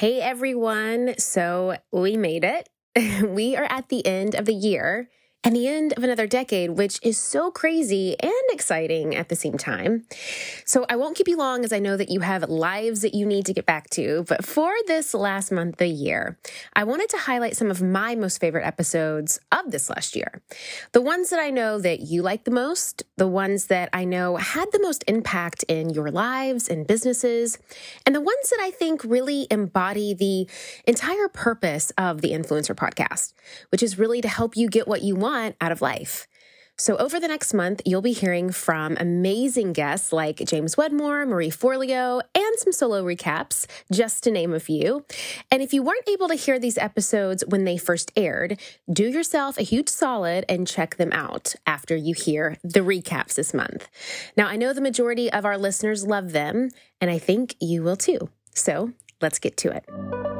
Hey everyone. So we made it. we are at the end of the year and the end of another decade, which is so crazy and exciting at the same time. So I won't keep you long as I know that you have lives that you need to get back to. But for this last month of the year, I wanted to highlight some of my most favorite episodes of this last year. The ones that I know that you like the most, the ones that I know had the most impact in your lives and businesses, and the ones that I think really embody the entire purpose of the Influencer Podcast, which is really to help you get what you want want out of life. So, over the next month, you'll be hearing from amazing guests like James Wedmore, Marie Forleo, and some solo recaps, just to name a few. And if you weren't able to hear these episodes when they first aired, do yourself a huge solid and check them out after you hear the recaps this month. Now, I know the majority of our listeners love them, and I think you will too. So, let's get to it.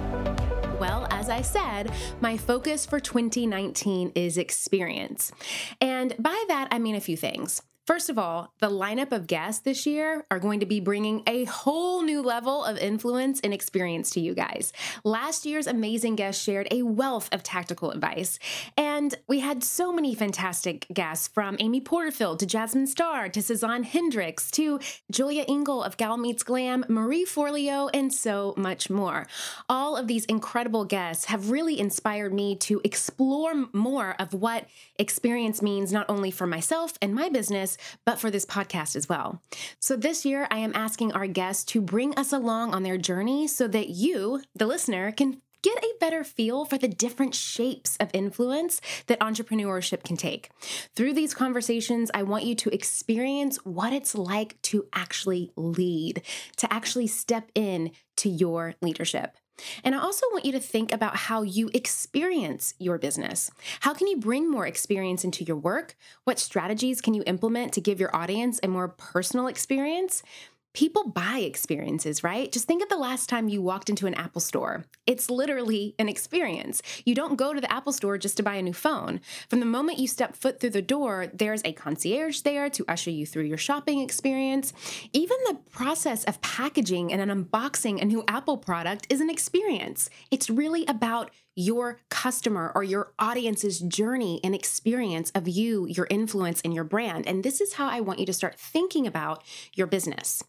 I said, my focus for 2019 is experience. And by that, I mean a few things. First of all, the lineup of guests this year are going to be bringing a whole new level of influence and experience to you guys. Last year's amazing guests shared a wealth of tactical advice, and we had so many fantastic guests from Amy Porterfield to Jasmine Star to Suzanne Hendricks to Julia Engel of Gal Meets Glam, Marie Forleo, and so much more. All of these incredible guests have really inspired me to explore more of what experience means not only for myself and my business but for this podcast as well. So this year, I am asking our guests to bring us along on their journey so that you, the listener, can get a better feel for the different shapes of influence that entrepreneurship can take. Through these conversations, I want you to experience what it's like to actually lead, to actually step in to your leadership. And I also want you to think about how you experience your business. How can you bring more experience into your work? What strategies can you implement to give your audience a more personal experience? People buy experiences, right? Just think of the last time you walked into an Apple store. It's literally an experience. You don't go to the Apple store just to buy a new phone. From the moment you step foot through the door, there's a concierge there to usher you through your shopping experience. Even the process of packaging and an unboxing a new Apple product is an experience. It's really about your customer or your audience's journey and experience of you, your influence, and your brand. And this is how I want you to start thinking about your business.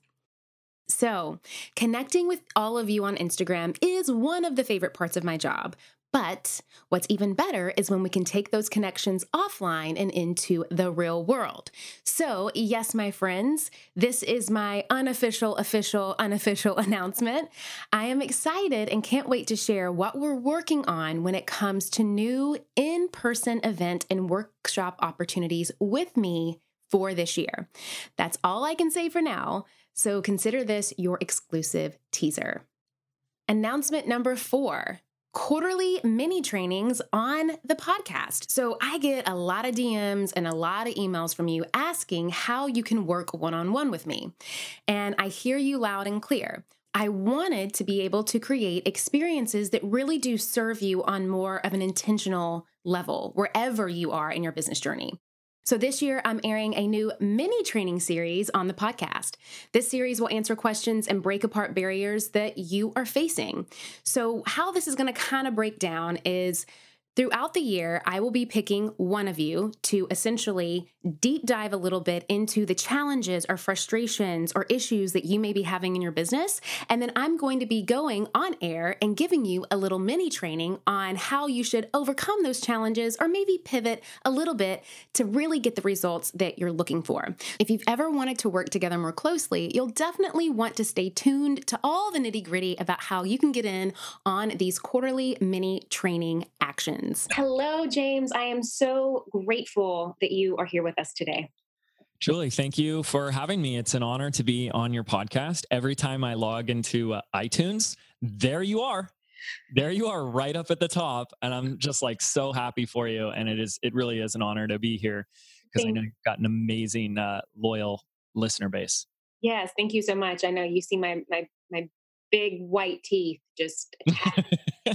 So, connecting with all of you on Instagram is one of the favorite parts of my job. But what's even better is when we can take those connections offline and into the real world. So, yes, my friends, this is my unofficial, official, unofficial announcement. I am excited and can't wait to share what we're working on when it comes to new in person event and workshop opportunities with me for this year. That's all I can say for now. So consider this your exclusive teaser. Announcement number four quarterly mini trainings on the podcast. So I get a lot of DMs and a lot of emails from you asking how you can work one on one with me. And I hear you loud and clear. I wanted to be able to create experiences that really do serve you on more of an intentional level, wherever you are in your business journey. So, this year, I'm airing a new mini training series on the podcast. This series will answer questions and break apart barriers that you are facing. So, how this is going to kind of break down is Throughout the year, I will be picking one of you to essentially deep dive a little bit into the challenges or frustrations or issues that you may be having in your business. And then I'm going to be going on air and giving you a little mini training on how you should overcome those challenges or maybe pivot a little bit to really get the results that you're looking for. If you've ever wanted to work together more closely, you'll definitely want to stay tuned to all the nitty gritty about how you can get in on these quarterly mini training actions. Hello, James. I am so grateful that you are here with us today. Julie, thank you for having me. It's an honor to be on your podcast. Every time I log into uh, iTunes, there you are. there you are right up at the top and i'm just like so happy for you and it is it really is an honor to be here because i know you've got an amazing uh, loyal listener base yes thank you so much i know you see my my my big white teeth just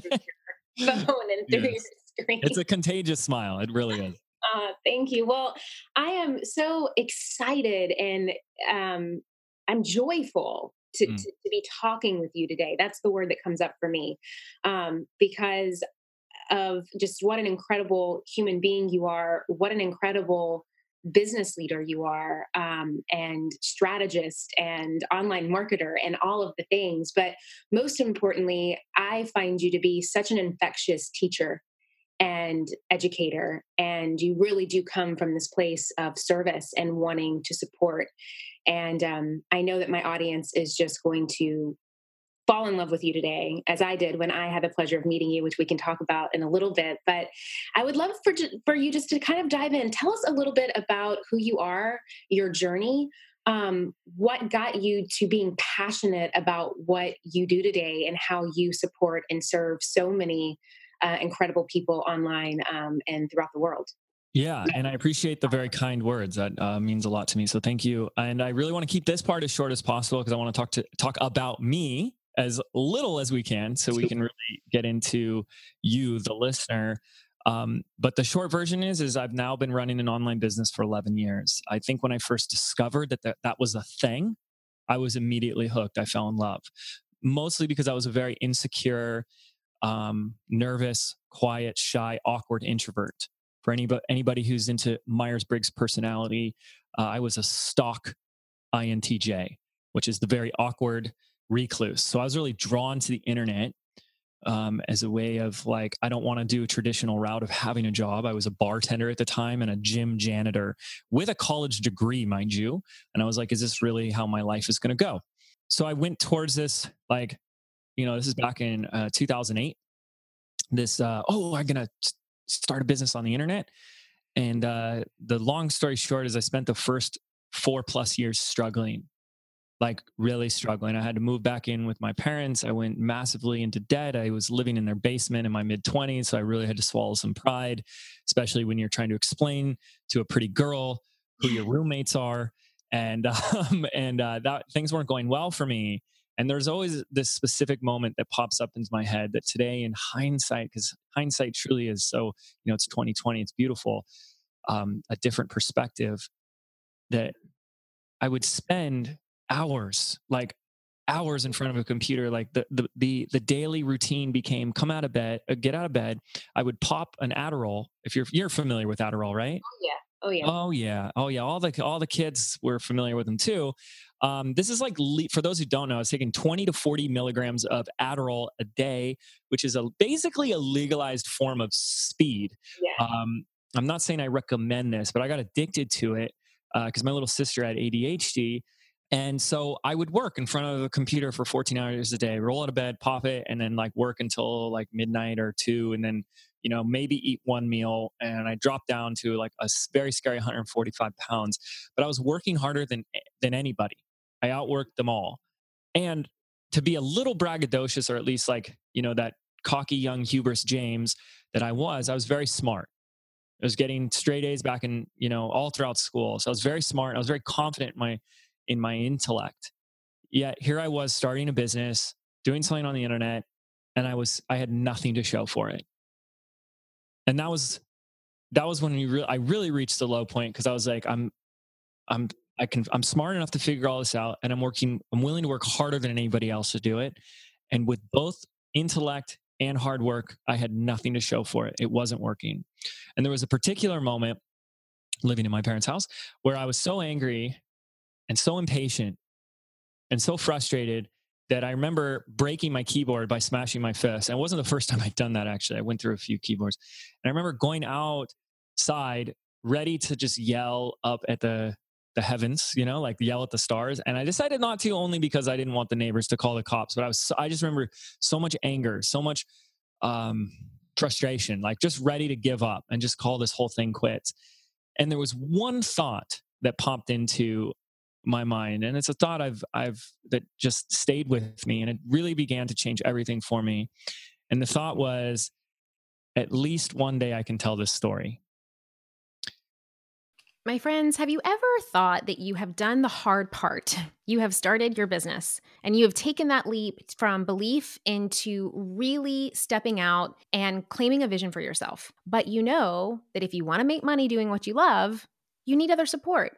phone and through yes. your screen it's a contagious smile it really is uh, thank you well i am so excited and um, i'm joyful to, mm. to, to, be talking with you today. That's the word that comes up for me um, because of just what an incredible human being you are, what an incredible business leader you are, um, and strategist and online marketer and all of the things. But most importantly, I find you to be such an infectious teacher and educator and you really do come from this place of service and wanting to support and um, I know that my audience is just going to fall in love with you today, as I did when I had the pleasure of meeting you, which we can talk about in a little bit. But I would love for for you just to kind of dive in. Tell us a little bit about who you are, your journey, um, what got you to being passionate about what you do today, and how you support and serve so many uh, incredible people online um, and throughout the world. Yeah, and I appreciate the very kind words. That uh, means a lot to me. So thank you. And I really want to keep this part as short as possible because I want to talk to talk about me as little as we can, so we can really get into you, the listener. Um, but the short version is, is I've now been running an online business for 11 years. I think when I first discovered that that, that was a thing, I was immediately hooked. I fell in love, mostly because I was a very insecure, um, nervous, quiet, shy, awkward introvert for anybody anybody who's into Myers Briggs personality, uh, I was a stock INTJ, which is the very awkward recluse. So I was really drawn to the internet um, as a way of like, I don't want to do a traditional route of having a job. I was a bartender at the time and a gym janitor with a college degree, mind you. And I was like, is this really how my life is going to go? So I went towards this, like, you know, this is back in uh, 2008. This, uh, oh, I'm going to start a business on the internet. And uh, the long story short is I spent the first four plus years struggling, like really struggling. I had to move back in with my parents. I went massively into debt. I was living in their basement in my mid 20s. So I really had to swallow some pride, especially when you're trying to explain to a pretty girl who your roommates are. And um, and uh, that things weren't going well for me. And there's always this specific moment that pops up into my head that today, in hindsight, because hindsight truly is so, you know, it's 2020, it's beautiful, um, a different perspective that I would spend hours, like hours in front of a computer. Like the, the, the, the daily routine became come out of bed, uh, get out of bed. I would pop an Adderall. If you're, you're familiar with Adderall, right? Oh, yeah. Oh yeah. Oh yeah. Oh yeah. All the all the kids were familiar with them too. Um, this is like for those who don't know, I was taking 20 to 40 milligrams of Adderall a day, which is a basically a legalized form of speed. Yeah. Um, I'm not saying I recommend this, but I got addicted to it because uh, my little sister had ADHD. And so I would work in front of a computer for 14 hours a day, roll out of bed, pop it, and then like work until like midnight or two, and then you know maybe eat one meal. And I dropped down to like a very scary 145 pounds. But I was working harder than eh, than anybody. I outworked them all. And to be a little braggadocious, or at least like, you know, that cocky young hubris James that I was, I was very smart. I was getting straight A's back in, you know, all throughout school. So I was very smart. I was very confident in my in my intellect. Yet here I was starting a business, doing something on the internet, and I was I had nothing to show for it. And that was that was when we re- I really reached the low point because I was like, I'm I'm I can I'm smart enough to figure all this out and I'm working I'm willing to work harder than anybody else to do it. And with both intellect and hard work, I had nothing to show for it. It wasn't working. And there was a particular moment living in my parents' house where I was so angry and so impatient and so frustrated that I remember breaking my keyboard by smashing my fist. And it wasn't the first time I'd done that actually. I went through a few keyboards. And I remember going outside ready to just yell up at the the heavens, you know, like yell at the stars. And I decided not to only because I didn't want the neighbors to call the cops. But I was, I just remember so much anger, so much um, frustration, like just ready to give up and just call this whole thing quits. And there was one thought that popped into my mind, and it's a thought I've, I've that just stayed with me, and it really began to change everything for me. And the thought was, at least one day I can tell this story. My friends, have you ever thought that you have done the hard part? You have started your business and you have taken that leap from belief into really stepping out and claiming a vision for yourself. But you know that if you want to make money doing what you love, you need other support.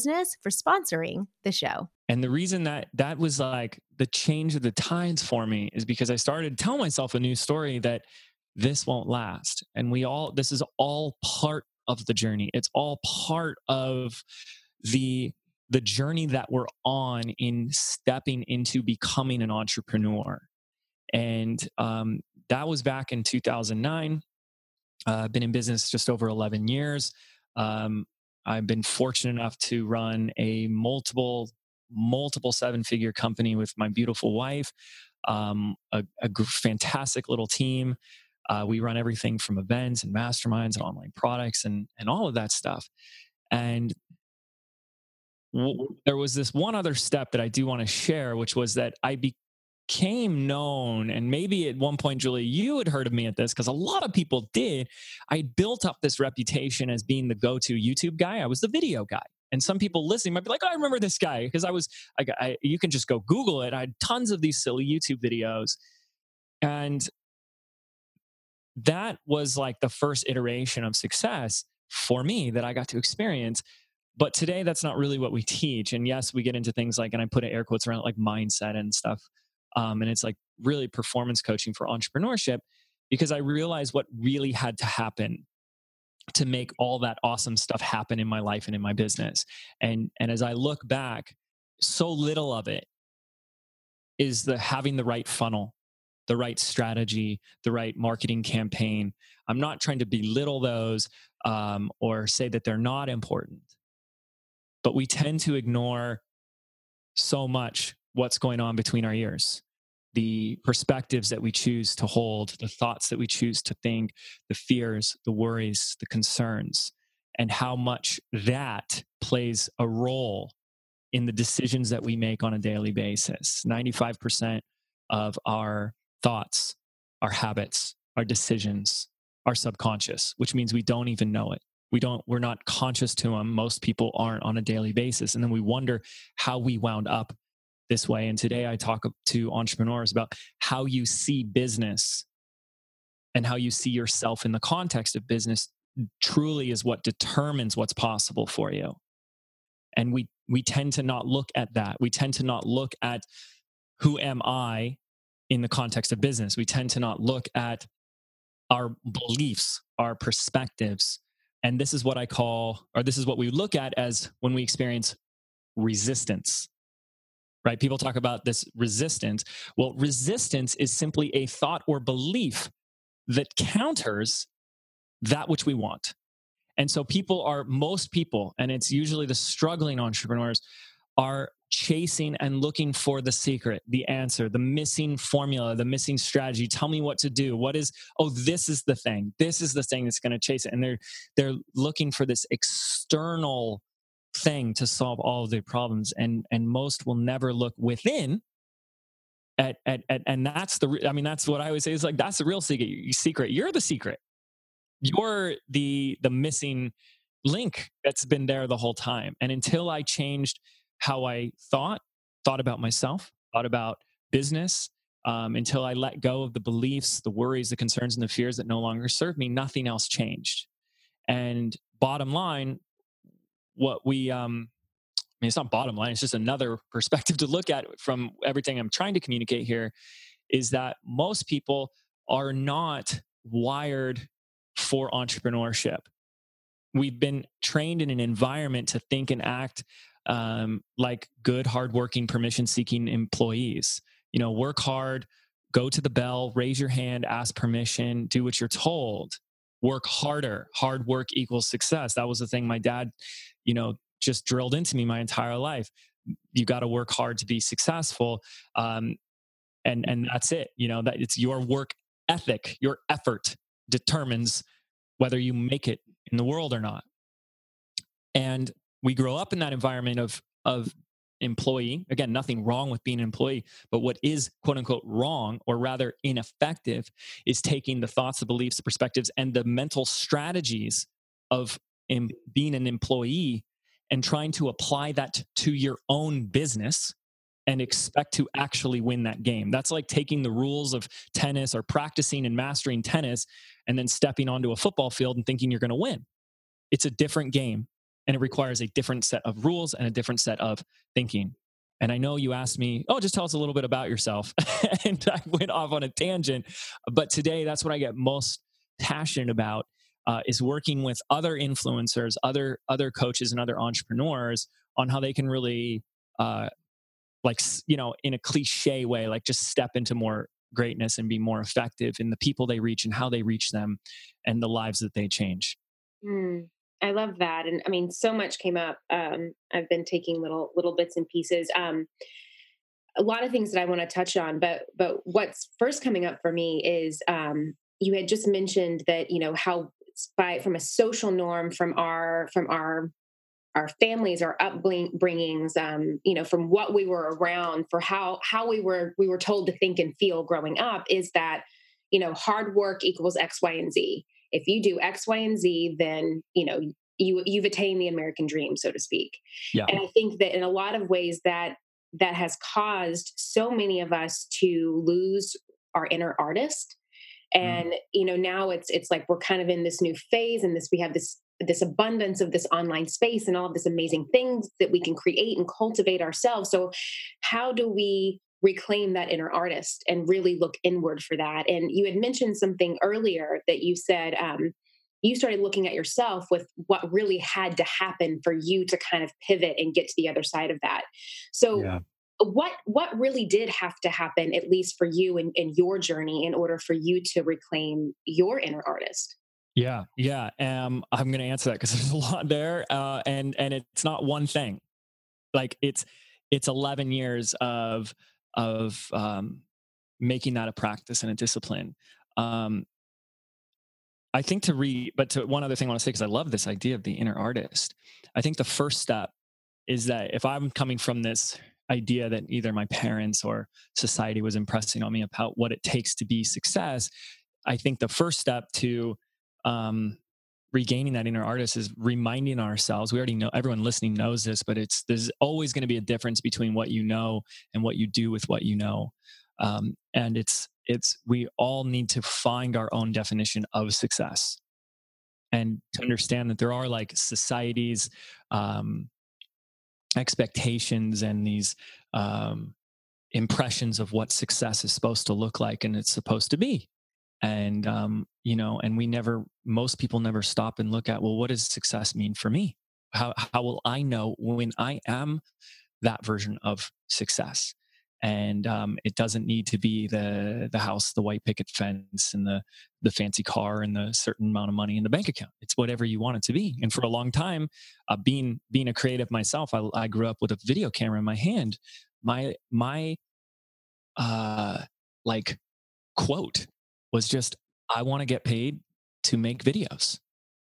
business for sponsoring the show. And the reason that that was like the change of the tides for me is because I started to tell myself a new story that this won't last. And we all, this is all part of the journey. It's all part of the the journey that we're on in stepping into becoming an entrepreneur. And um, that was back in 2009. Uh, I've been in business just over 11 years. Um, I've been fortunate enough to run a multiple, multiple seven figure company with my beautiful wife, um, a, fantastic little team. Uh, we run everything from events and masterminds and online products and, and all of that stuff. And w- there was this one other step that I do want to share, which was that I be- became known, and maybe at one point, Julie, you had heard of me at this because a lot of people did. I built up this reputation as being the go to YouTube guy. I was the video guy. And some people listening might be like, oh, I remember this guy because I was, I, I, you can just go Google it. I had tons of these silly YouTube videos. And that was like the first iteration of success for me that I got to experience. But today, that's not really what we teach. And yes, we get into things like, and I put air quotes around it, like mindset and stuff um, and it's like really performance coaching for entrepreneurship because I realized what really had to happen to make all that awesome stuff happen in my life and in my business. And and as I look back, so little of it is the having the right funnel, the right strategy, the right marketing campaign. I'm not trying to belittle those um, or say that they're not important, but we tend to ignore so much what's going on between our ears the perspectives that we choose to hold, the thoughts that we choose to think, the fears, the worries, the concerns, and how much that plays a role in the decisions that we make on a daily basis. 95% of our thoughts, our habits, our decisions are subconscious, which means we don't even know it. We don't, we're not conscious to them. Most people aren't on a daily basis. And then we wonder how we wound up this way. And today I talk to entrepreneurs about how you see business and how you see yourself in the context of business truly is what determines what's possible for you. And we we tend to not look at that. We tend to not look at who am I in the context of business. We tend to not look at our beliefs, our perspectives. And this is what I call, or this is what we look at as when we experience resistance right? People talk about this resistance. Well, resistance is simply a thought or belief that counters that which we want. And so people are, most people, and it's usually the struggling entrepreneurs, are chasing and looking for the secret, the answer, the missing formula, the missing strategy. Tell me what to do. What is, oh, this is the thing. This is the thing that's going to chase it. And they're they're looking for this external thing to solve all of their problems and and most will never look within at, at, at and that's the i mean that's what i always say is like that's the real secret secret. You're the secret. You're the the missing link that's been there the whole time. And until i changed how i thought thought about myself thought about business um, until i let go of the beliefs the worries the concerns and the fears that no longer serve me nothing else changed. And bottom line what we um I mean it's not bottom line, it's just another perspective to look at from everything I'm trying to communicate here is that most people are not wired for entrepreneurship. We've been trained in an environment to think and act um, like good, hardworking, permission seeking employees. You know, work hard, go to the bell, raise your hand, ask permission, do what you're told, work harder. Hard work equals success. That was the thing my dad, you know, just drilled into me my entire life. You got to work hard to be successful. Um, and and that's it you know that it's your work ethic your effort determines whether you make it in the world or not and we grow up in that environment of of employee again nothing wrong with being an employee but what is quote unquote wrong or rather ineffective is taking the thoughts the beliefs the perspectives and the mental strategies of in being an employee and trying to apply that to your own business and expect to actually win that game. That's like taking the rules of tennis or practicing and mastering tennis and then stepping onto a football field and thinking you're going to win. It's a different game and it requires a different set of rules and a different set of thinking. And I know you asked me, oh, just tell us a little bit about yourself. and I went off on a tangent. But today, that's what I get most passionate about uh, is working with other influencers, other other coaches, and other entrepreneurs on how they can really uh, like you know in a cliche way like just step into more greatness and be more effective in the people they reach and how they reach them and the lives that they change mm, i love that and i mean so much came up um, i've been taking little little bits and pieces um, a lot of things that i want to touch on but but what's first coming up for me is um, you had just mentioned that you know how by from a social norm from our from our our families, our upbringings, um, you know, from what we were around, for how how we were we were told to think and feel growing up, is that you know hard work equals X, Y, and Z. If you do X, Y, and Z, then you know you you've attained the American dream, so to speak. Yeah. And I think that in a lot of ways that that has caused so many of us to lose our inner artist mm. and mm. you know now it's it's like we're kind of in this new phase and this we have this this abundance of this online space and all of this amazing things that we can create and cultivate ourselves. So, how do we reclaim that inner artist and really look inward for that? And you had mentioned something earlier that you said um, you started looking at yourself with what really had to happen for you to kind of pivot and get to the other side of that. So, yeah. What what really did have to happen, at least for you in, in your journey, in order for you to reclaim your inner artist? Yeah, yeah. Um, I'm going to answer that because there's a lot there, uh, and and it's not one thing. Like it's it's 11 years of of um, making that a practice and a discipline. Um, I think to read, but to one other thing I want to say because I love this idea of the inner artist. I think the first step is that if I'm coming from this idea that either my parents or society was impressing on me about what it takes to be success, I think the first step to um, regaining that inner artist is reminding ourselves we already know everyone listening knows this but it's there's always going to be a difference between what you know and what you do with what you know. Um, and it's it's we all need to find our own definition of success. And to understand that there are like societies um, expectations and these um, impressions of what success is supposed to look like and it's supposed to be and um, you know and we never most people never stop and look at well what does success mean for me? How, how will i know when i am that version of success? And um, it doesn't need to be the the house the white picket fence and the the fancy car and the certain amount of money in the bank account. It's whatever you want it to be. And for a long time uh, being being a creative myself I, I grew up with a video camera in my hand. My my uh like quote was just I want to get paid to make videos.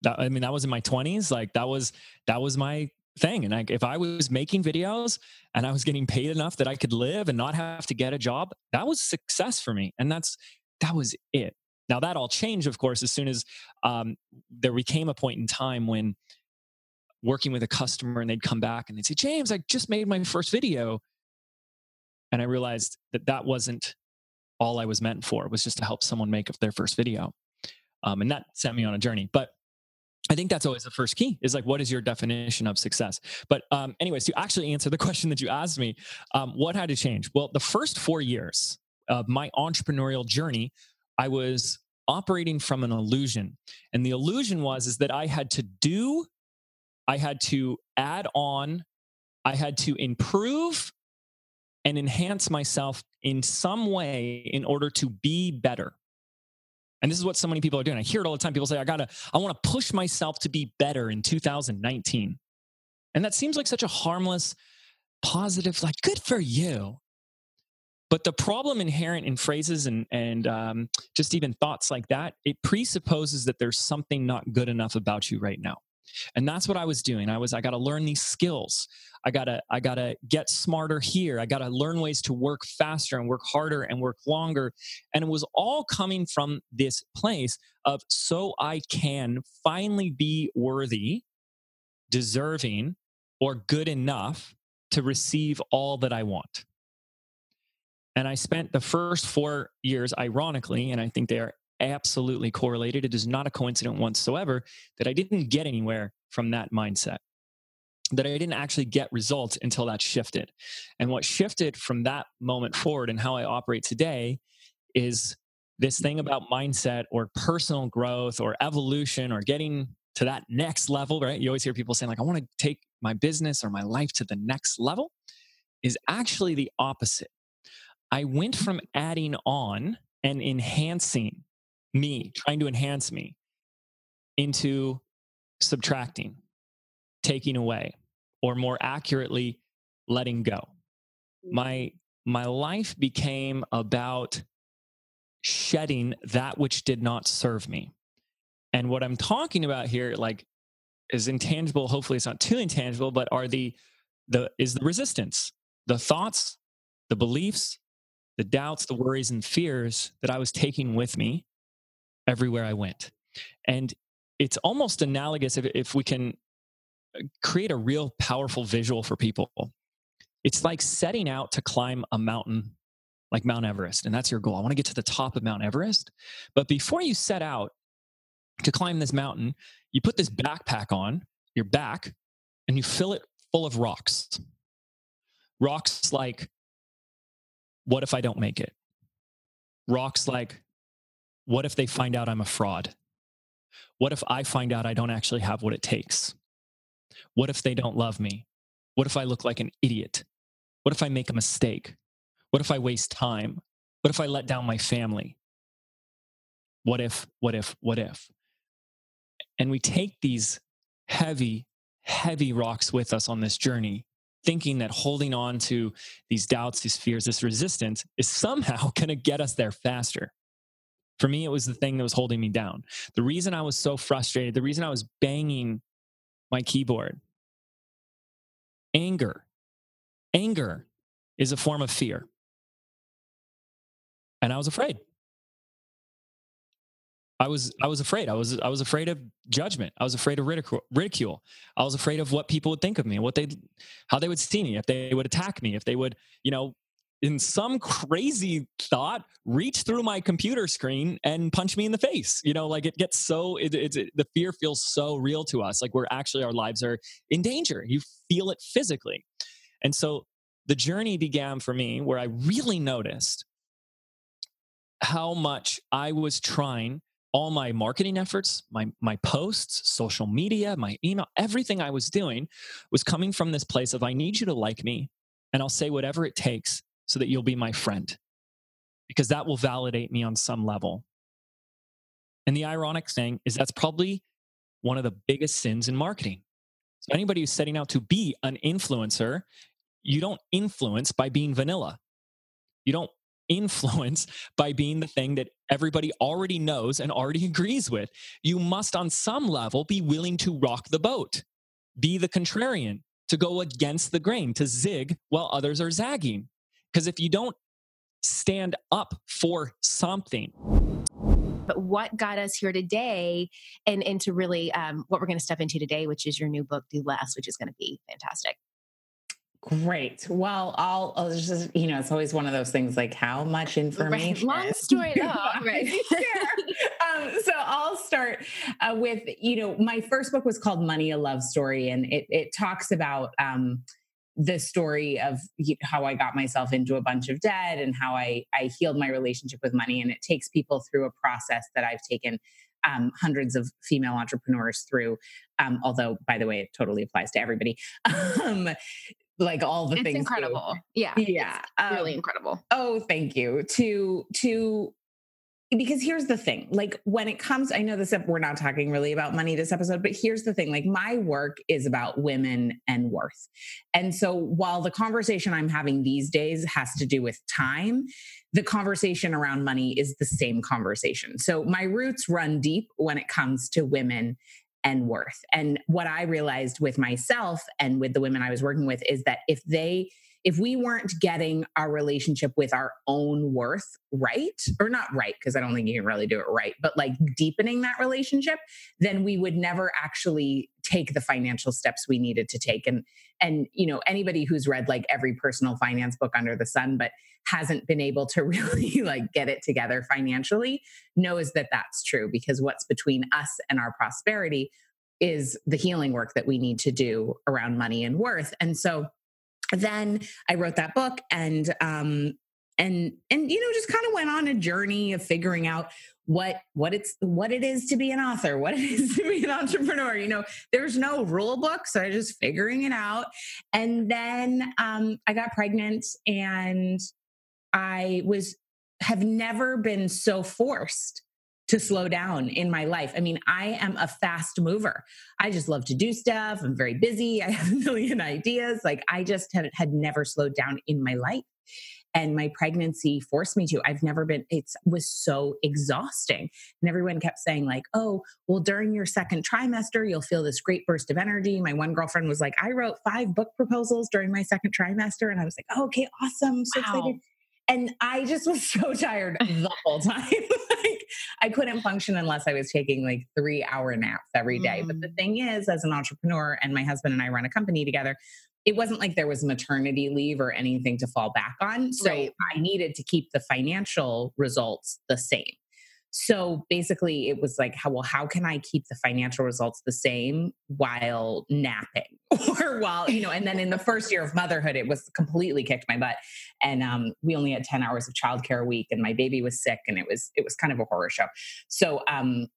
That, I mean, that was in my 20s. Like that was that was my thing. And I, if I was making videos and I was getting paid enough that I could live and not have to get a job, that was success for me. And that's that was it. Now that all changed, of course, as soon as um, there became a point in time when working with a customer and they'd come back and they'd say, "James, I just made my first video," and I realized that that wasn't all I was meant for was just to help someone make their first video. Um, and that sent me on a journey. But I think that's always the first key is like, what is your definition of success? But, um, anyways, to actually answer the question that you asked me, um, what had to change? Well, the first four years of my entrepreneurial journey, I was operating from an illusion. And the illusion was is that I had to do, I had to add on, I had to improve and enhance myself in some way in order to be better. And this is what so many people are doing. I hear it all the time. People say, I gotta, I wanna push myself to be better in 2019. And that seems like such a harmless, positive, like, good for you. But the problem inherent in phrases and, and um, just even thoughts like that, it presupposes that there's something not good enough about you right now and that's what i was doing. I was i got to learn these skills. I got to i got to get smarter here. I got to learn ways to work faster and work harder and work longer. And it was all coming from this place of so i can finally be worthy deserving or good enough to receive all that i want. And I spent the first four years, ironically, and I think they are absolutely correlated. It is not a coincidence whatsoever that I didn't get anywhere from that mindset, that I didn't actually get results until that shifted. And what shifted from that moment forward and how I operate today is this thing about mindset or personal growth or evolution or getting to that next level, right? You always hear people saying, like, I want to take my business or my life to the next level, is actually the opposite. I went from adding on and enhancing me, trying to enhance me, into subtracting, taking away, or more accurately, letting go. Mm-hmm. My my life became about shedding that which did not serve me. And what I'm talking about here, like, is intangible. Hopefully, it's not too intangible, but are the the is the resistance, the thoughts, the beliefs, the doubts, the worries, and fears that I was taking with me everywhere I went. And it's almost analogous if, if we can uh, create a real powerful visual for people. It's like setting out to climb a mountain like Mount Everest, and that's your goal. I want to get to the top of Mount Everest. But before you set out to climb this mountain, you put this backpack on your back and you fill it full of rocks. Rocks like, what if I don't make it? Rocks like, what if they find out I'm a fraud? What if I find out I don't actually have what it takes? What if they don't love me? What if I look like an idiot? What if I make a mistake? What if I waste time? What if I let down my family? What if, what if, what if? And we take these heavy, heavy rocks with us on this journey, thinking that holding on to these doubts, these fears, this resistance is somehow going to get us there faster. For me, it was the thing that was holding me down. The reason I was so frustrated, the reason I was banging my keyboard, anger. Anger is a form of fear. And I was afraid. I was I was afraid. I was I was afraid of judgment. I was afraid of ridicule. Ridicule. I was afraid of what people would think of me, what they how they would see me, if they would attack me, if they would, you know, in some crazy thought reach through my computer screen and punch me in the face you know like it gets so it, it, it, the fear feels so real to us like we're actually our lives are in danger. You feel it physically. And so the journey began for me where i really noticed how much i was trying all my marketing efforts my my posts social media my email everything i was doing was coming from this place of i need you to like me and i'll say whatever it takes so that you'll be my friend because that will validate me on some level. And the ironic thing is that's probably one of the biggest sins in marketing. So anybody who's setting out to be an influencer, you don't influence by being vanilla. You don't influence by being the thing that everybody already knows and already agrees with. You must, on some level, be willing to rock the boat, be the contrarian, to go against the grain, to zig while others are zagging. Because if you don't stand up for something, but what got us here today and into really um, what we're going to step into today which is your new book do less which is going to be fantastic Great. Well, I'll, I'll, just, you know, it's always one of those things like how much information. Right. Long story. oh, right. um, so I'll start uh, with, you know, my first book was called Money, a Love Story, and it, it talks about um, the story of how I got myself into a bunch of debt and how I, I healed my relationship with money. And it takes people through a process that I've taken um, hundreds of female entrepreneurs through. Um, although, by the way, it totally applies to everybody. Um, like all the it's things. Incredible. Yeah. Yeah. really um, incredible. Oh, thank you. To to because here's the thing like when it comes i know this we're not talking really about money this episode but here's the thing like my work is about women and worth. And so while the conversation i'm having these days has to do with time the conversation around money is the same conversation. So my roots run deep when it comes to women and worth. And what i realized with myself and with the women i was working with is that if they if we weren't getting our relationship with our own worth right, or not right, because I don't think you can really do it right, but like deepening that relationship, then we would never actually take the financial steps we needed to take. And and you know, anybody who's read like every personal finance book under the sun, but hasn't been able to really like get it together financially knows that that's true because what's between us and our prosperity is the healing work that we need to do around money and worth. And so then I wrote that book and um and and you know just kind of went on a journey of figuring out what what it's what it is to be an author what it is to be an entrepreneur you know? There's no rule book so i just figuring it out. And then um, i got pregnant and i was have never been so forced to slow down in my life. I mean, I am a fast mover. I just love to do stuff. I'm very busy. I have a million ideas. Like I just had, had never slowed down in my life. And my pregnancy forced me to. I've never been, it was so exhausting. And everyone kept saying, like, oh, well, during your second trimester, you'll feel this great burst of energy. My one girlfriend was like, I wrote five book proposals during my second trimester. And I was like, oh, okay, awesome. So wow. excited. And I just was so tired the whole time. like I couldn't function unless I was taking like three hour naps every day. Mm. But the mm. thing is, as an entrepreneur, and my husband and I run a company together, it wasn't like there was maternity leave or anything to fall back on. So right. I needed to keep the financial results the same. So basically, it was like, how well, how can I keep the financial results the same while napping, or while you know? And then in the first year of motherhood, it was completely kicked my butt, and um, we only had ten hours of childcare a week, and my baby was sick, and it was it was kind of a horror show. So um,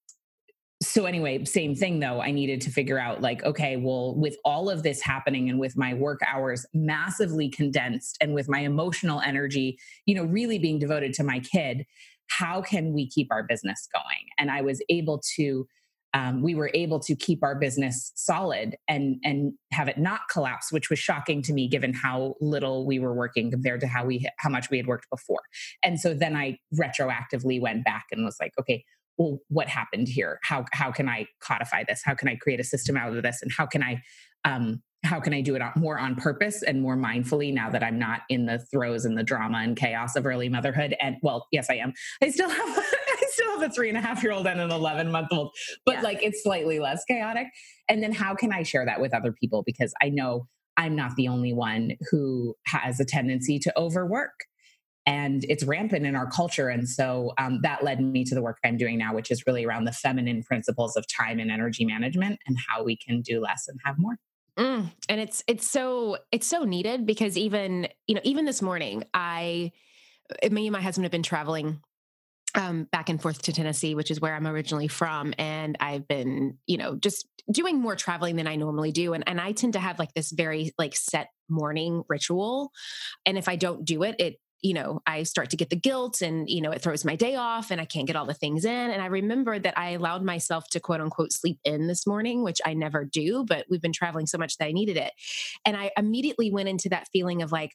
so anyway same thing though i needed to figure out like okay well with all of this happening and with my work hours massively condensed and with my emotional energy you know really being devoted to my kid how can we keep our business going? And I was able to, um, we were able to keep our business solid and and have it not collapse, which was shocking to me given how little we were working compared to how we how much we had worked before. And so then I retroactively went back and was like, okay, well, what happened here? How how can I codify this? How can I create a system out of this? And how can I um, how can I do it more on purpose and more mindfully now that I'm not in the throes and the drama and chaos of early motherhood? And well, yes, I am. I still have I still have a three and a half year old and an 11 month old, but yeah. like it's slightly less chaotic. And then how can I share that with other people? Because I know I'm not the only one who has a tendency to overwork. And it's rampant in our culture. And so um, that led me to the work I'm doing now, which is really around the feminine principles of time and energy management and how we can do less and have more. Mm, and it's it's so it's so needed because even you know even this morning I uh, me and my husband have been traveling um, back and forth to Tennessee, which is where I'm originally from, and I've been you know just doing more traveling than I normally do, and and I tend to have like this very like set morning ritual, and if I don't do it, it you know, I start to get the guilt and, you know, it throws my day off and I can't get all the things in. And I remember that I allowed myself to quote unquote sleep in this morning, which I never do, but we've been traveling so much that I needed it. And I immediately went into that feeling of like,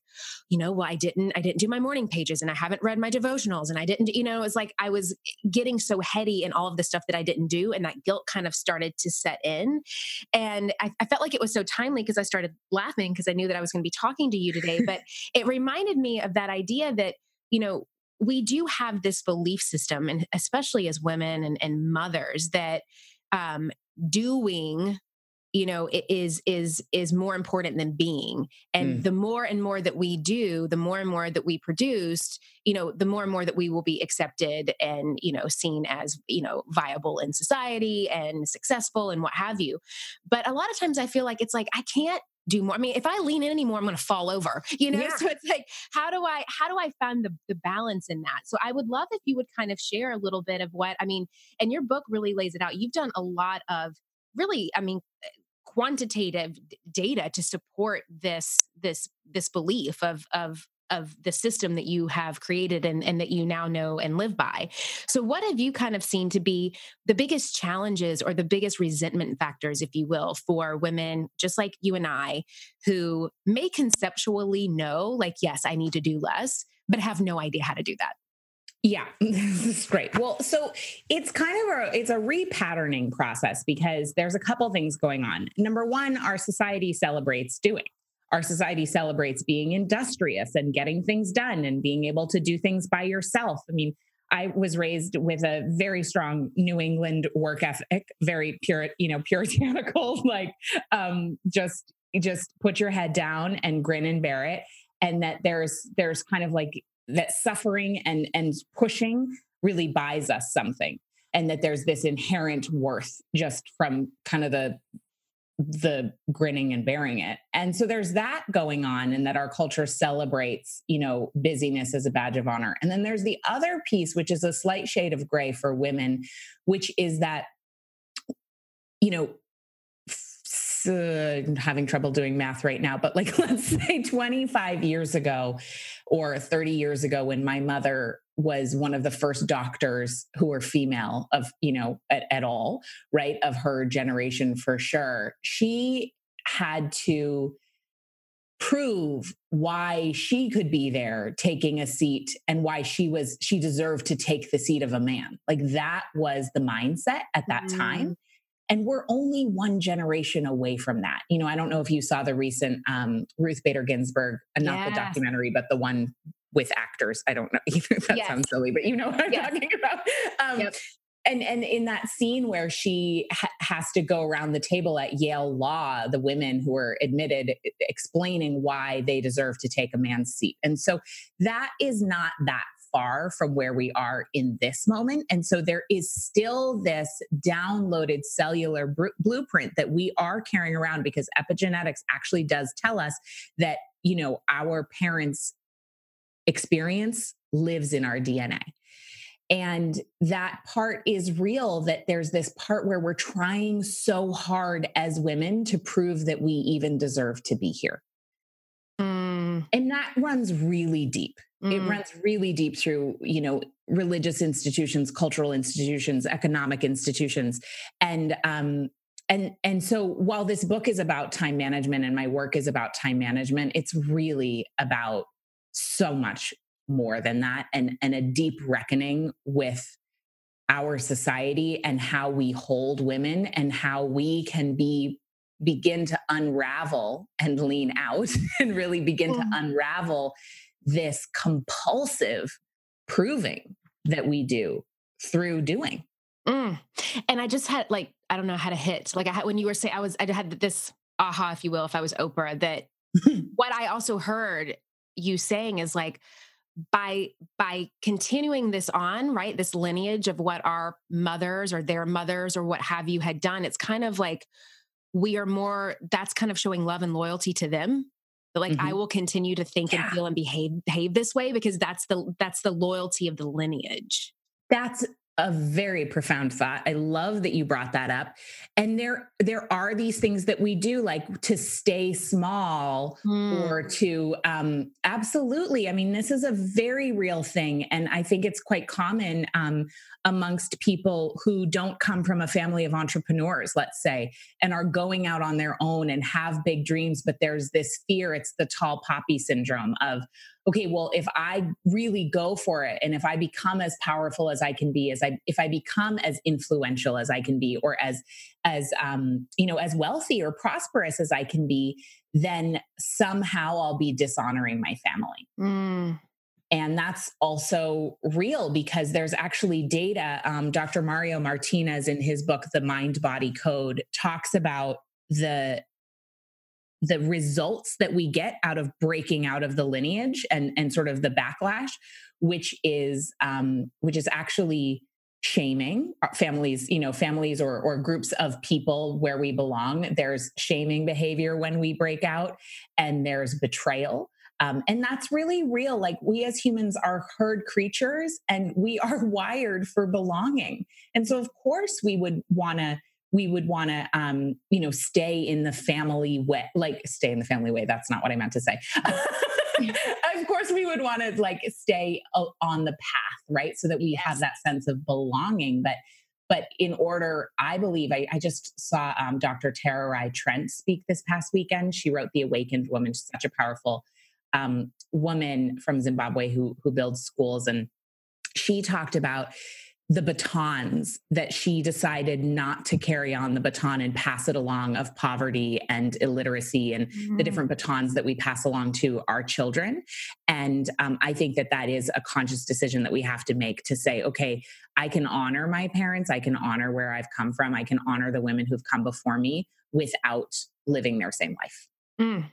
you know, well, I didn't, I didn't do my morning pages and I haven't read my devotionals and I didn't, you know, it was like I was getting so heady in all of the stuff that I didn't do. And that guilt kind of started to set in. And I, I felt like it was so timely because I started laughing because I knew that I was going to be talking to you today. But it reminded me of that idea idea that, you know, we do have this belief system, and especially as women and, and mothers, that um, doing you know is is is more important than being and mm. the more and more that we do the more and more that we produced you know the more and more that we will be accepted and you know seen as you know viable in society and successful and what have you but a lot of times i feel like it's like i can't do more. I mean, if I lean in anymore, I'm going to fall over, you know? Yeah. So it's like, how do I, how do I find the, the balance in that? So I would love if you would kind of share a little bit of what, I mean, and your book really lays it out. You've done a lot of really, I mean, quantitative data to support this, this, this belief of, of of the system that you have created and, and that you now know and live by. So, what have you kind of seen to be the biggest challenges or the biggest resentment factors, if you will, for women just like you and I who may conceptually know, like, yes, I need to do less, but have no idea how to do that? Yeah, this is great. Well, so it's kind of a it's a repatterning process because there's a couple things going on. Number one, our society celebrates doing our society celebrates being industrious and getting things done and being able to do things by yourself. I mean, I was raised with a very strong New England work ethic, very pure, you know, puritanical, like um, just just put your head down and grin and bear it. And that there's there's kind of like that suffering and and pushing really buys us something. And that there's this inherent worth just from kind of the the grinning and bearing it. And so there's that going on, and that our culture celebrates, you know, busyness as a badge of honor. And then there's the other piece, which is a slight shade of gray for women, which is that, you know, uh, having trouble doing math right now, but like let's say 25 years ago or 30 years ago when my mother was one of the first doctors who were female of you know at, at all right of her generation for sure she had to prove why she could be there taking a seat and why she was she deserved to take the seat of a man like that was the mindset at that mm. time and we're only one generation away from that you know i don't know if you saw the recent um, ruth bader ginsburg uh, not yes. the documentary but the one with actors. I don't know if that yes. sounds silly, but you know what I'm yes. talking about. Um, yep. And and in that scene where she ha- has to go around the table at Yale Law, the women who are admitted, explaining why they deserve to take a man's seat, and so that is not that far from where we are in this moment. And so there is still this downloaded cellular br- blueprint that we are carrying around because epigenetics actually does tell us that, you know, our parents experience lives in our DNA. And that part is real that there's this part where we're trying so hard as women to prove that we even deserve to be here. Mm. And that runs really deep. Mm. It runs really deep through, you know, religious institutions, cultural institutions, economic institutions. And um and and so while this book is about time management and my work is about time management, it's really about so much more than that and and a deep reckoning with our society and how we hold women and how we can be begin to unravel and lean out and really begin mm. to unravel this compulsive proving that we do through doing mm. and i just had like i don't know how to hit like i had when you were saying i was i had this aha if you will if i was oprah that what i also heard you saying is like by by continuing this on right this lineage of what our mothers or their mothers or what have you had done it's kind of like we are more that's kind of showing love and loyalty to them but like mm-hmm. i will continue to think yeah. and feel and behave behave this way because that's the that's the loyalty of the lineage that's a very profound thought. I love that you brought that up. And there there are these things that we do like to stay small mm. or to um absolutely. I mean, this is a very real thing and I think it's quite common um amongst people who don't come from a family of entrepreneurs, let's say, and are going out on their own and have big dreams, but there's this fear, it's the tall poppy syndrome of okay, well, if I really go for it and if I become as powerful as I can be, as I if I become as influential as I can be, or as as um, you know, as wealthy or prosperous as I can be, then somehow I'll be dishonoring my family. Mm. And that's also real because there's actually data. Um, Dr. Mario Martinez, in his book, The Mind Body Code, talks about the the results that we get out of breaking out of the lineage and and sort of the backlash which is um which is actually shaming families you know families or or groups of people where we belong. There's shaming behavior when we break out and there's betrayal. Um, and that's really real. Like we as humans are herd creatures and we are wired for belonging. And so of course we would want to we would want to um, you know stay in the family way like stay in the family way that's not what i meant to say. Of course we would want to like stay on the path right? So that we have that sense of belonging but but in order i believe i, I just saw um, dr Tererai Trent speak this past weekend. She wrote the awakened woman. She's such a powerful um, woman from zimbabwe who who builds schools and she talked about the batons that she decided not to carry on the baton and pass it along of poverty and illiteracy and mm-hmm. the different batons that we pass along to our children. And um, i think that that is a conscious decision that we have to make to say okay i can honor my parents. I can honor where i've come from. I can honor the women who've come before me without living their same life. Mm,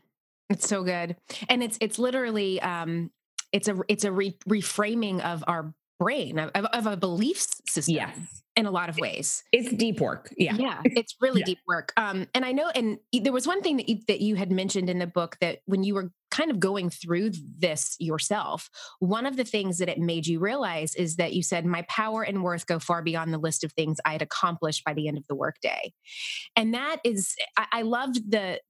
it's so good. And it's it's literally um it's a it's a re- reframing of our brain of, of a belief system yes. in a lot of ways. it's deep work yeah. Yeah it's really yeah. deep work. Um and i know and there was one thing that you, that you had mentioned in the book that when you were kind of going through this yourself one of the things that it made you realize is that you said my power and worth go far beyond the list of things i had accomplished by the end of the workday and that is I, I loved the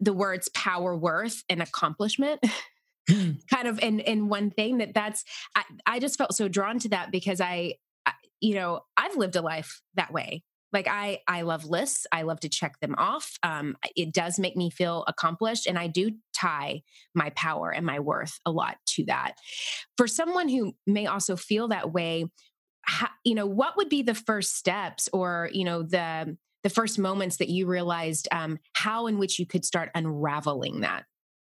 the words power worth and accomplishment kind of in in one thing that that's I, I just felt so drawn to that because I, I you know I've lived a life that way. Like i i love lists. I love to check them off. Um, it does make me feel accomplished and i do tie my power and my worth a lot to that. For someone who may also feel that way how, you know what would be the first steps or you know the the first moments that you realized um, how in which you could start unraveling that